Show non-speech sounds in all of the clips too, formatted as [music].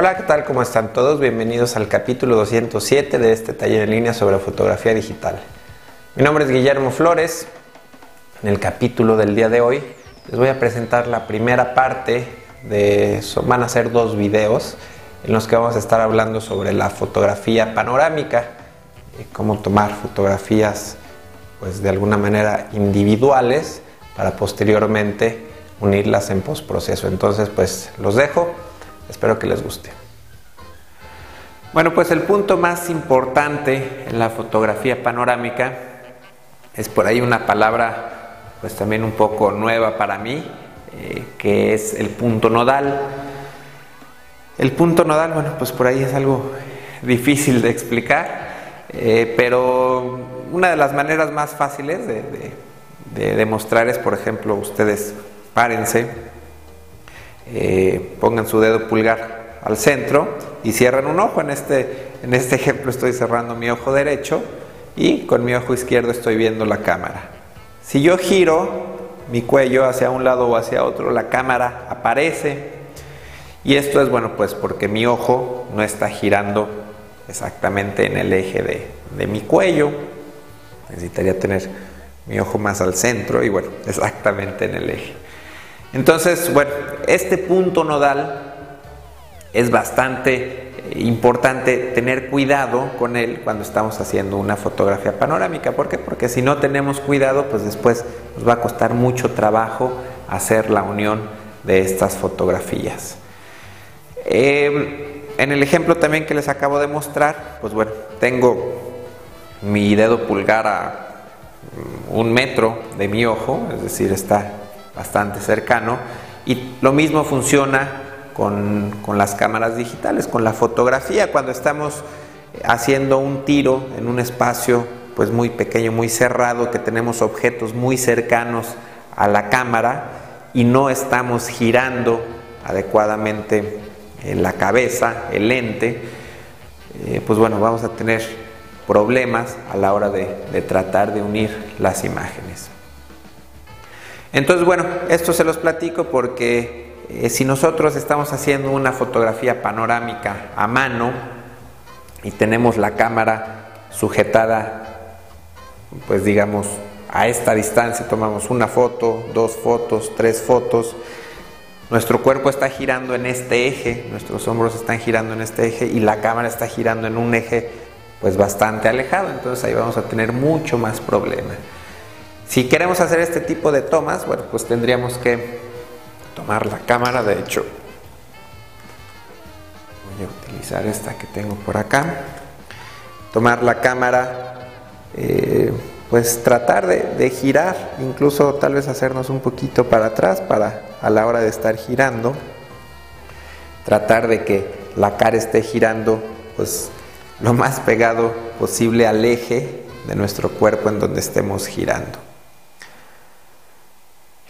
Hola, ¿qué tal? ¿Cómo están todos? Bienvenidos al capítulo 207 de este taller en línea sobre fotografía digital. Mi nombre es Guillermo Flores. En el capítulo del día de hoy les voy a presentar la primera parte de... Van a ser dos videos en los que vamos a estar hablando sobre la fotografía panorámica, cómo tomar fotografías pues de alguna manera individuales para posteriormente unirlas en postproceso. Entonces pues los dejo, espero que les guste. Bueno, pues el punto más importante en la fotografía panorámica es por ahí una palabra pues también un poco nueva para mí, eh, que es el punto nodal. El punto nodal, bueno, pues por ahí es algo difícil de explicar, eh, pero una de las maneras más fáciles de, demostrar es, por ejemplo, ustedes párense, eh, pongan su dedo pulgar al centro y cierran un ojo. En este, en este ejemplo estoy cerrando mi ojo derecho y con mi ojo izquierdo estoy viendo la cámara. Si yo giro mi cuello hacia un lado o hacia otro, la cámara aparece. Y esto es bueno, pues porque mi ojo no está girando exactamente en el eje de, de mi cuello. Necesitaría tener mi ojo más al centro y bueno, [laughs] exactamente en el eje. Entonces, bueno, este punto nodal es bastante importante tener cuidado con él cuando estamos haciendo una fotografía panorámica. ¿Por qué? Porque si no tenemos cuidado, pues después nos va a costar mucho trabajo hacer la unión de estas fotografías. Eh, en el ejemplo también que les acabo de mostrar, pues bueno, tengo mi dedo pulgar a un metro de mi ojo, es decir, está bastante cercano, y lo mismo funciona con, las cámaras digitales, con la fotografía, cuando estamos haciendo un tiro en un espacio pues muy pequeño, muy cerrado, que tenemos objetos muy cercanos a la cámara y no estamos girando adecuadamente la cabeza, el lente, eh, pues bueno, vamos a tener problemas a la hora de, de tratar de unir las imágenes. Entonces, bueno, esto se los platico porque eh, si nosotros estamos haciendo una fotografía panorámica a mano y tenemos la cámara sujetada, pues digamos, a esta distancia, tomamos una foto, dos fotos, tres fotos, nuestro cuerpo está girando en este eje, nuestros hombros están girando en este eje y la cámara está girando en un eje pues bastante alejado, entonces ahí vamos a tener mucho más problema. Si queremos hacer este tipo de tomas, bueno, pues tendríamos que tomar la cámara, de hecho voy a utilizar esta que tengo por acá, tomar la cámara, eh, pues tratar de, girar, incluso tal vez hacernos un poquito para atrás para a la hora de estar girando, tratar de que la cara esté girando pues lo más pegado posible al eje de nuestro cuerpo en donde estemos girando.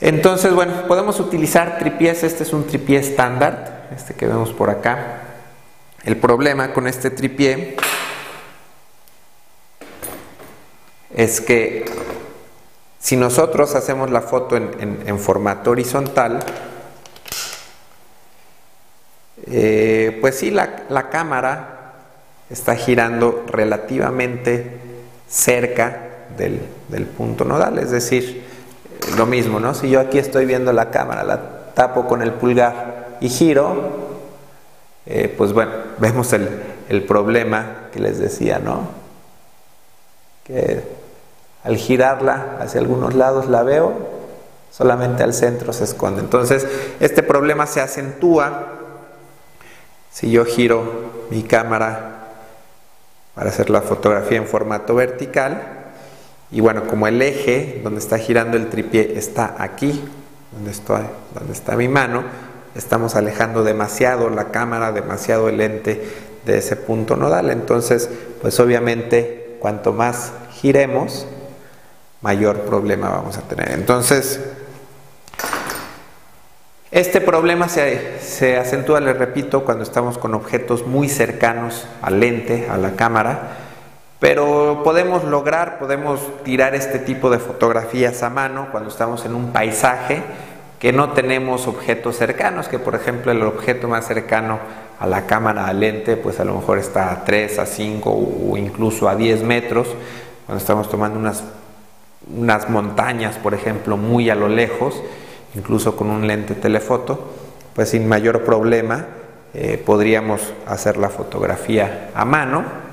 Entonces, bueno, podemos utilizar tripiés. Este es un tripié estándar, este que vemos por acá. El problema con este tripié es que si nosotros hacemos la foto en, formato horizontal, eh, pues sí, la, cámara está girando relativamente cerca del, del punto nodal, es decir, lo mismo, ¿no? Si yo aquí estoy viendo la cámara, la tapo con el pulgar y giro, eh, pues bueno, [laughs] vemos el, el, problema que les decía, ¿no? Que al girarla hacia algunos lados la veo, solamente al centro se esconde. Entonces, este problema se acentúa si yo giro mi cámara para hacer la fotografía en formato vertical y bueno, como el eje donde está girando el tripié está aquí, donde, estoy, donde está mi mano, estamos alejando demasiado la cámara, demasiado el lente de ese punto nodal. Entonces, pues obviamente, cuanto más giremos, mayor problema vamos a tener. Entonces, este problema se, se, acentúa, les repito, cuando estamos con objetos muy cercanos al lente, a la cámara, pero podemos lograr, podemos tirar este tipo de fotografías a mano cuando estamos en un paisaje que no tenemos objetos cercanos, que por ejemplo el objeto más cercano a la cámara lente, pues a lo mejor está a 3, a 5 o incluso a 10 metros. Cuando estamos tomando unas, unas montañas, por ejemplo, muy a lo lejos, incluso con un lente telefoto, pues sin mayor problema eh, podríamos hacer la fotografía a mano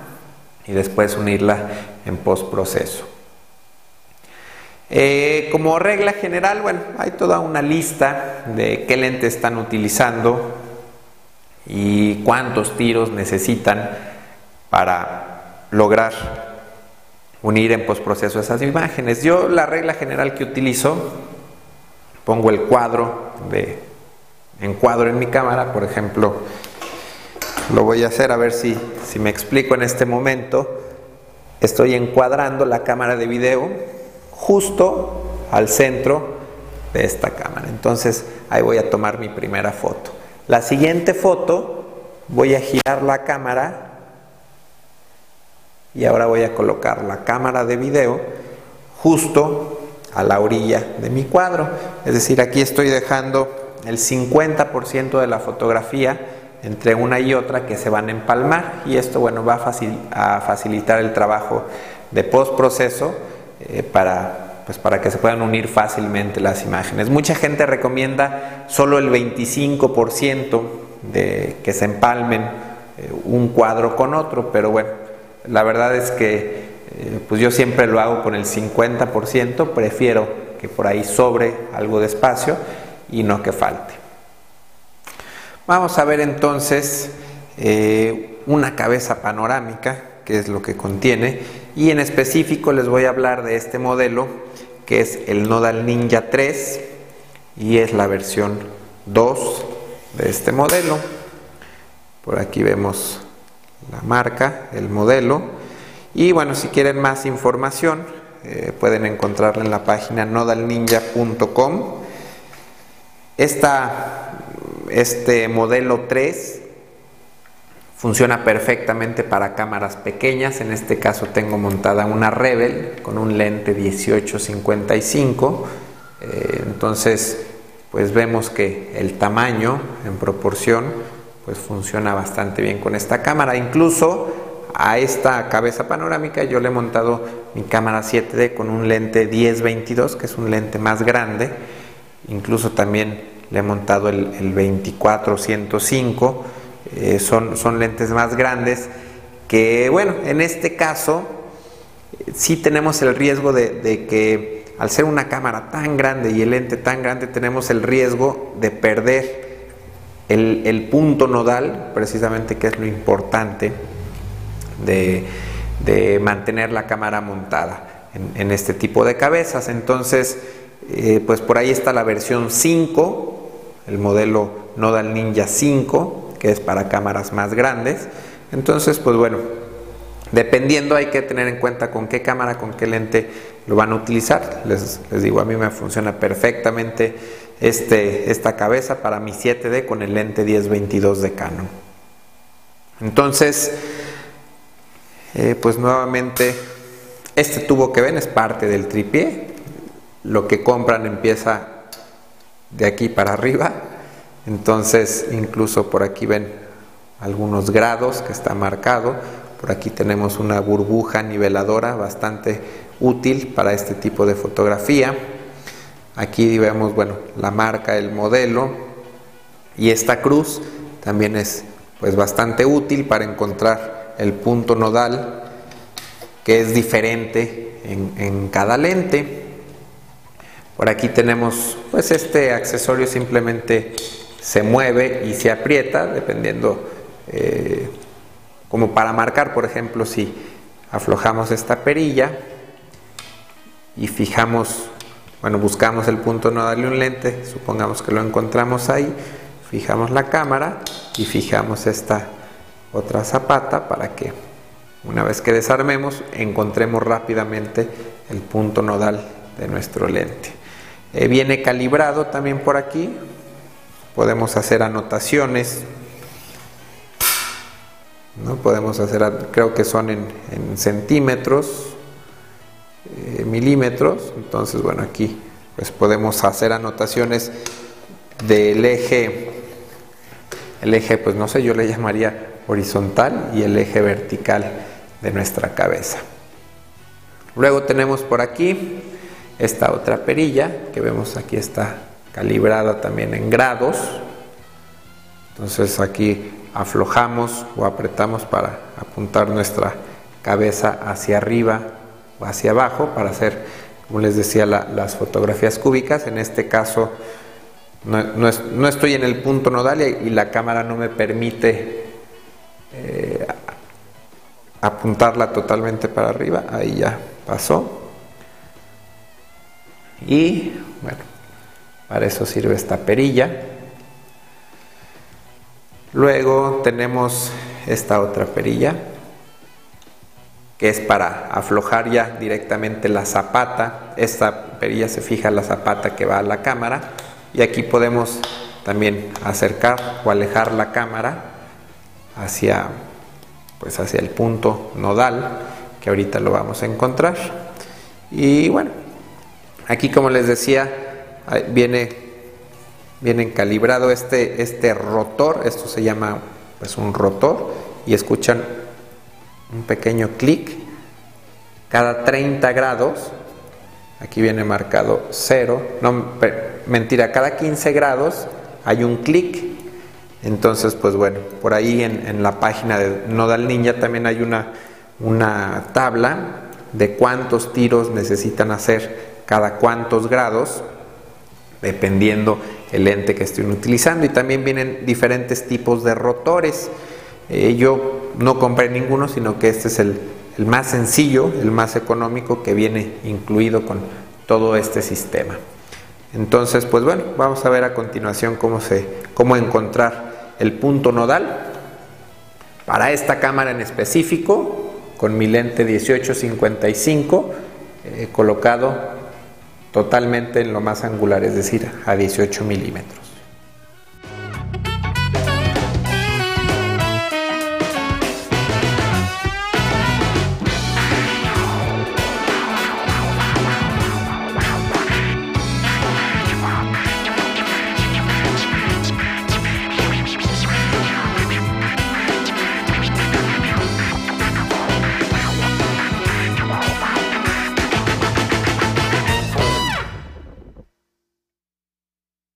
y después unirla en postproceso. Eh, como regla general, bueno, hay toda una lista de qué lentes están utilizando y cuántos tiros necesitan para lograr unir en postproceso esas imágenes. Yo la regla general que utilizo, pongo el cuadro de encuadro en mi cámara, por ejemplo, lo voy a hacer a ver si, si me explico en este momento. Estoy encuadrando la cámara de video justo al centro de esta cámara. Entonces ahí voy a tomar mi primera foto. La siguiente foto voy a girar la cámara y ahora voy a colocar la cámara de video justo a la orilla de mi cuadro. Es decir, aquí estoy dejando el 50% de la fotografía entre una y otra que se van a empalmar y esto bueno va a, facilitar el trabajo de postproceso eh, para, pues para que se puedan unir fácilmente las imágenes. Mucha gente recomienda solo el 25% de que se empalmen eh, un cuadro con otro, pero bueno, la verdad es que eh, pues yo siempre lo hago con el 50%, prefiero que por ahí sobre algo de espacio y no que falte. Vamos a ver entonces una cabeza panorámica, que es lo que contiene, y en específico les voy a hablar de este modelo que es el Nodal Ninja 3 y es la versión 2 de este modelo. Por aquí vemos la marca, el modelo. Y bueno, si quieren más información, eh, pueden encontrarla en la página nodalninja.com. Este modelo 3 Funciona perfectamente para cámaras pequeñas, en este caso tengo montada una Rebel con un lente 1855, eh, entonces pues vemos que el tamaño en proporción pues funciona bastante bien con esta cámara, incluso a esta cabeza panorámica yo le he montado mi cámara 7D con un lente 10-22 que es un lente más grande, incluso también le he montado el, el 24-105 eh, son, son lentes más grandes que, bueno, en este caso sí tenemos el riesgo de, que al ser una cámara tan grande y el lente tan grande tenemos el riesgo de perder el, punto nodal, precisamente que es lo importante de, mantener la cámara montada en, este tipo de cabezas. Entonces, eh, pues por ahí está la versión 5, el modelo Nodal Ninja 5, que es para cámaras más grandes. Entonces, pues bueno, dependiendo hay que tener en cuenta con qué cámara, con qué lente lo van a utilizar. Les, digo, a mí me funciona perfectamente este, esta cabeza para mi 7D con el lente 1022 de Canon. Entonces, eh, pues nuevamente, este tubo que ven es parte del tripié. Lo que compran empieza de aquí para arriba entonces, incluso por aquí ven algunos grados que está marcado. Por aquí tenemos una burbuja niveladora bastante útil para este tipo de fotografía. Aquí vemos, bueno, la marca, el modelo y esta cruz también es pues bastante útil para encontrar el punto nodal que es diferente en, en cada lente. Por aquí tenemos pues este accesorio simplemente se mueve y se aprieta, dependiendo, eh, como para marcar, por ejemplo, si aflojamos esta perilla y fijamos, bueno, buscamos el punto no darle un lente, supongamos que lo encontramos ahí, fijamos la cámara y fijamos esta otra zapata para que una vez que desarmemos encontremos rápidamente el punto nodal de nuestro lente. Eh, viene calibrado también por aquí, podemos hacer anotaciones, ¿no? podemos hacer, creo que son en, centímetros, eh, milímetros, entonces bueno, aquí pues podemos hacer anotaciones del eje, el eje, pues no sé, yo le llamaría horizontal y el eje vertical de nuestra cabeza. Luego tenemos por aquí esta otra perilla que vemos aquí está calibrada también en grados. Entonces aquí aflojamos o apretamos para apuntar nuestra cabeza hacia arriba o hacia abajo para hacer, como les decía, las fotografías cúbicas. En este caso no, estoy en el punto nodal y, la cámara no me permite eh, apuntarla totalmente para arriba. Ahí ya pasó. Y bueno, para eso sirve esta perilla. Luego tenemos esta otra perilla que es para aflojar ya directamente la zapata. Esta perilla se fija la zapata que va a la cámara y aquí podemos también acercar o alejar la cámara hacia pues hacia el punto nodal que ahorita lo vamos a encontrar. Y bueno, aquí como les decía, viene, viene calibrado este, este rotor, esto se llama pues un rotor, y escuchan un pequeño clic cada 30 grados. Aquí viene marcado 0, no, mentira, cada 15 grados hay un clic. Entonces, pues bueno, por ahí en, la página de Nodal Ninja también hay una una tabla de cuántos tiros necesitan hacer cada cuántos grados, dependiendo el lente que estén utilizando. Y también vienen diferentes tipos de rotores. Eh, yo no compré ninguno, sino que este es el, el más sencillo, el más económico que viene incluido con todo este sistema. Entonces, pues bueno, vamos a ver a continuación cómo, se, cómo encontrar el punto nodal. Para esta cámara en específico, con mi lente 1855 eh, colocado totalmente en lo más angular, es decir, a 18 milímetros.